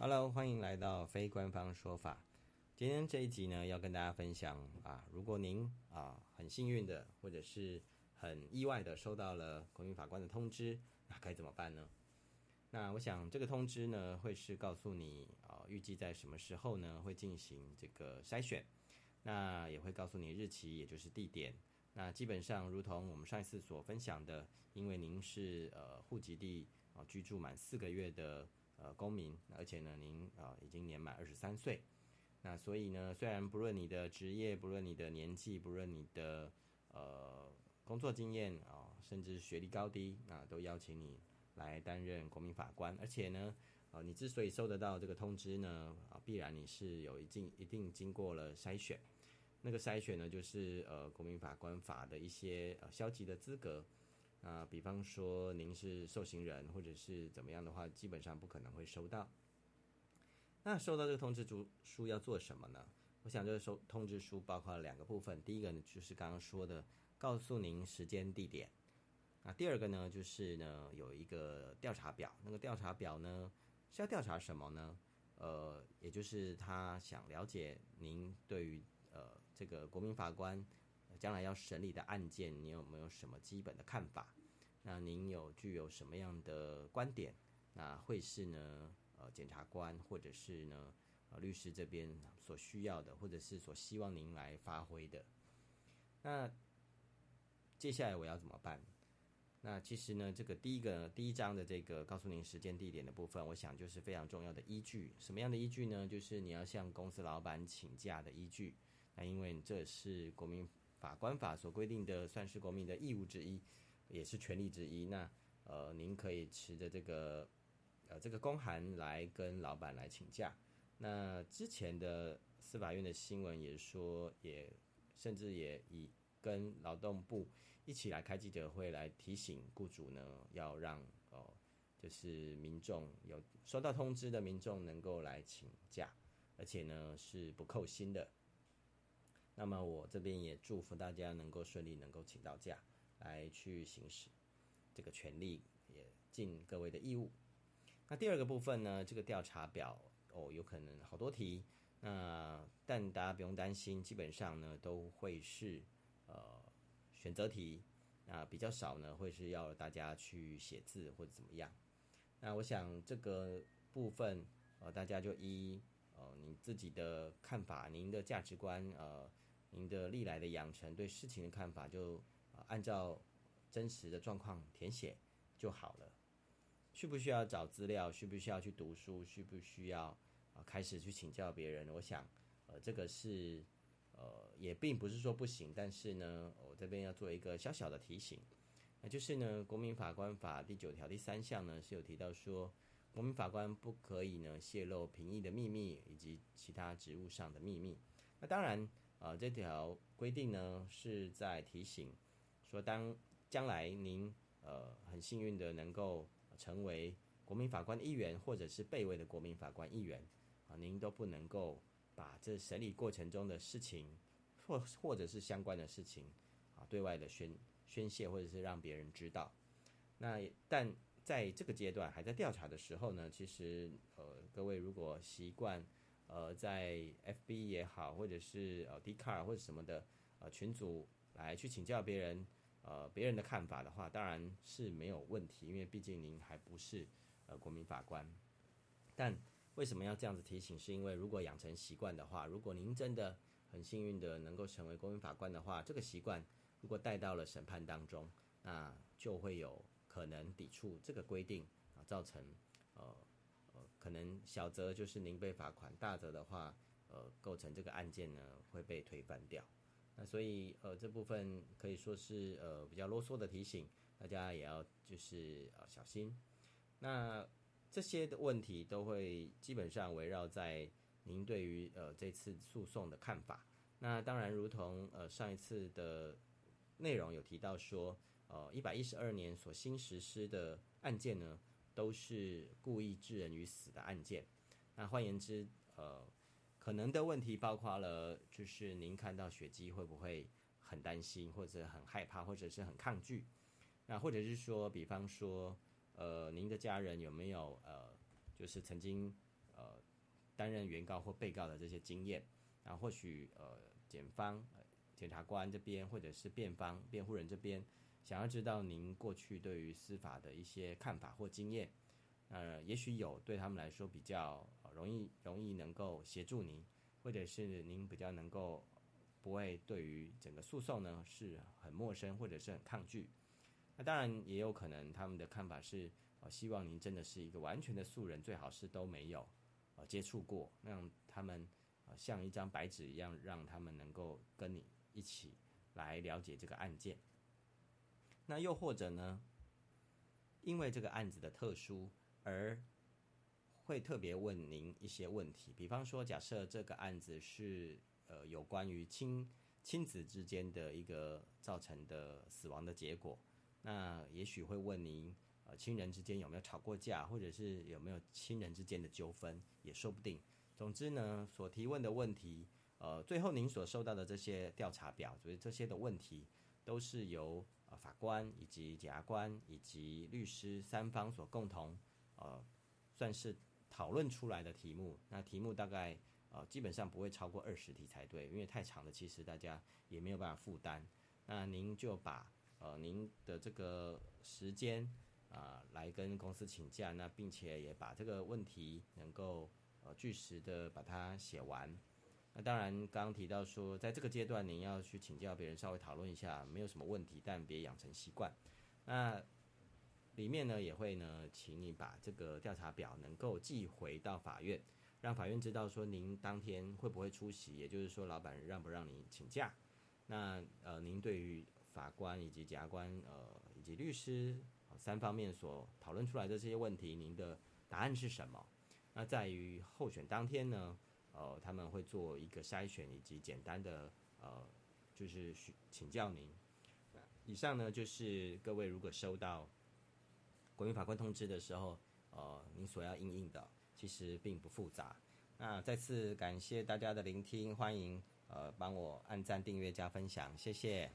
Hello，欢迎来到非官方说法。今天这一集呢，要跟大家分享啊，如果您啊很幸运的，或者是很意外的收到了国民法官的通知，那该怎么办呢？那我想这个通知呢，会是告诉你啊，预计在什么时候呢会进行这个筛选，那也会告诉你日期，也就是地点。那基本上如同我们上一次所分享的，因为您是呃户籍地啊居住满四个月的。呃，公民，而且呢，您啊、已经年满二十三岁，那所以呢，虽然不论你的职业，不论你的年纪，不论你的呃工作经验啊、甚至学历高低，啊都邀请你来担任国民法官。而且呢，呃，你之所以收得到这个通知呢，啊、必然你是有一定一定经过了筛选，那个筛选呢，就是呃国民法官法的一些呃消极的资格。啊，比方说您是受刑人，或者是怎么样的话，基本上不可能会收到。那收到这个通知书书要做什么呢？我想这个收通知书包括两个部分，第一个呢就是刚刚说的，告诉您时间地点。啊，第二个呢就是呢有一个调查表，那个调查表呢是要调查什么呢？呃，也就是他想了解您对于呃这个国民法官。将来要审理的案件，你有没有什么基本的看法？那您有具有什么样的观点？那会是呢？呃，检察官或者是呢，呃，律师这边所需要的，或者是所希望您来发挥的。那接下来我要怎么办？那其实呢，这个第一个第一章的这个告诉您时间地点的部分，我想就是非常重要的依据。什么样的依据呢？就是你要向公司老板请假的依据。那因为这是国民。法官法所规定的，算是国民的义务之一，也是权利之一。那呃，您可以持着这个呃这个公函来跟老板来请假。那之前的司法院的新闻也说，也甚至也以跟劳动部一起来开记者会来提醒雇主呢，要让哦、呃，就是民众有收到通知的民众能够来请假，而且呢是不扣薪的。那么我这边也祝福大家能够顺利能够请到假，来去行使这个权利，也尽各位的义务。那第二个部分呢，这个调查表哦，有可能好多题，那但大家不用担心，基本上呢都会是呃选择题，那比较少呢会是要大家去写字或者怎么样。那我想这个部分呃大家就依呃你自己的看法，您的价值观呃。您的历来的养成对事情的看法，就按照真实的状况填写就好了。需不需要找资料？需不需要去读书？需不需要啊开始去请教别人？我想，呃，这个是呃也并不是说不行，但是呢，我这边要做一个小小的提醒，那就是呢，《国民法官法》第九条第三项呢是有提到说，国民法官不可以呢泄露评议的秘密以及其他职务上的秘密。那当然。啊，这条规定呢是在提醒说，当将来您呃很幸运的能够成为国民法官一员，或者是被位的国民法官一员啊，您都不能够把这审理过程中的事情或或者是相关的事情啊对外的宣宣泄，或者是让别人知道。那但在这个阶段还在调查的时候呢，其实呃各位如果习惯。呃，在 FB 也好，或者是呃 d c a r 或者什么的呃群组来去请教别人呃别人的看法的话，当然是没有问题，因为毕竟您还不是呃国民法官。但为什么要这样子提醒？是因为如果养成习惯的话，如果您真的很幸运的能够成为国民法官的话，这个习惯如果带到了审判当中，那就会有可能抵触这个规定啊，造成呃。可能小则就是您被罚款，大则的话，呃，构成这个案件呢会被推翻掉。那所以呃这部分可以说是呃比较啰嗦的提醒，大家也要就是呃小心。那这些的问题都会基本上围绕在您对于呃这次诉讼的看法。那当然，如同呃上一次的内容有提到说，呃一百一十二年所新实施的案件呢。都是故意致人于死的案件。那换言之，呃，可能的问题包括了，就是您看到血迹会不会很担心，或者很害怕，或者是很抗拒？那或者是说，比方说，呃，您的家人有没有呃，就是曾经呃担任原告或被告的这些经验，然后或许呃检方、检察官这边或者是辩方辩护人这边想要知道您过去对于司法的一些看法或经验，呃，也许有对他们来说比较容易容易能够协助您，或者是您比较能够。不会对于整个诉讼呢是很陌生或者是很抗拒，那当然也有可能他们的看法是，希望您真的是一个完全的素人，最好是都没有呃接触过，让他们呃像一张白纸一样，让他们能够跟你一起来了解这个案件。那又或者呢，因为这个案子的特殊而会特别问您一些问题，比方说，假设这个案子是。呃，有关于亲亲子之间的一个造成的死亡的结果，那也许会问您，呃，亲人之间有没有吵过架，或者是有没有亲人之间的纠纷，也说不定。总之呢，所提问的问题，呃，最后您所收到的这些调查表，所以这些的问题都是由呃法官以及检察官以及律师三方所共同呃算是讨论出来的题目。那题目大概。呃，基本上不会超过二十题才对，因为太长了，其实大家也没有办法负担。那您就把呃您的这个时间啊、来跟公司请假，那并且也把这个问题能够呃据实的把它写完。那当然，刚刚提到说，在这个阶段您要去请教别人，稍微讨论一下，没有什么问题，但别养成习惯。那里面呢也会呢，请你把这个调查表能够寄回到法院。让法院知道说您当天会不会出席，也就是说老板让不让你请假。那呃，您对于法官以及检察官呃以及律师三方面所讨论出来的这些问题，您的答案是什么？那在于候选当天呢，呃，他们会做一个筛选以及简单的呃，就是请教您。以上呢就是各位如果收到国民法官通知的时候，呃，您所要应应的。其实并不复杂。那再次感谢大家的聆听，欢迎呃帮我按赞、订阅、加分享，谢谢。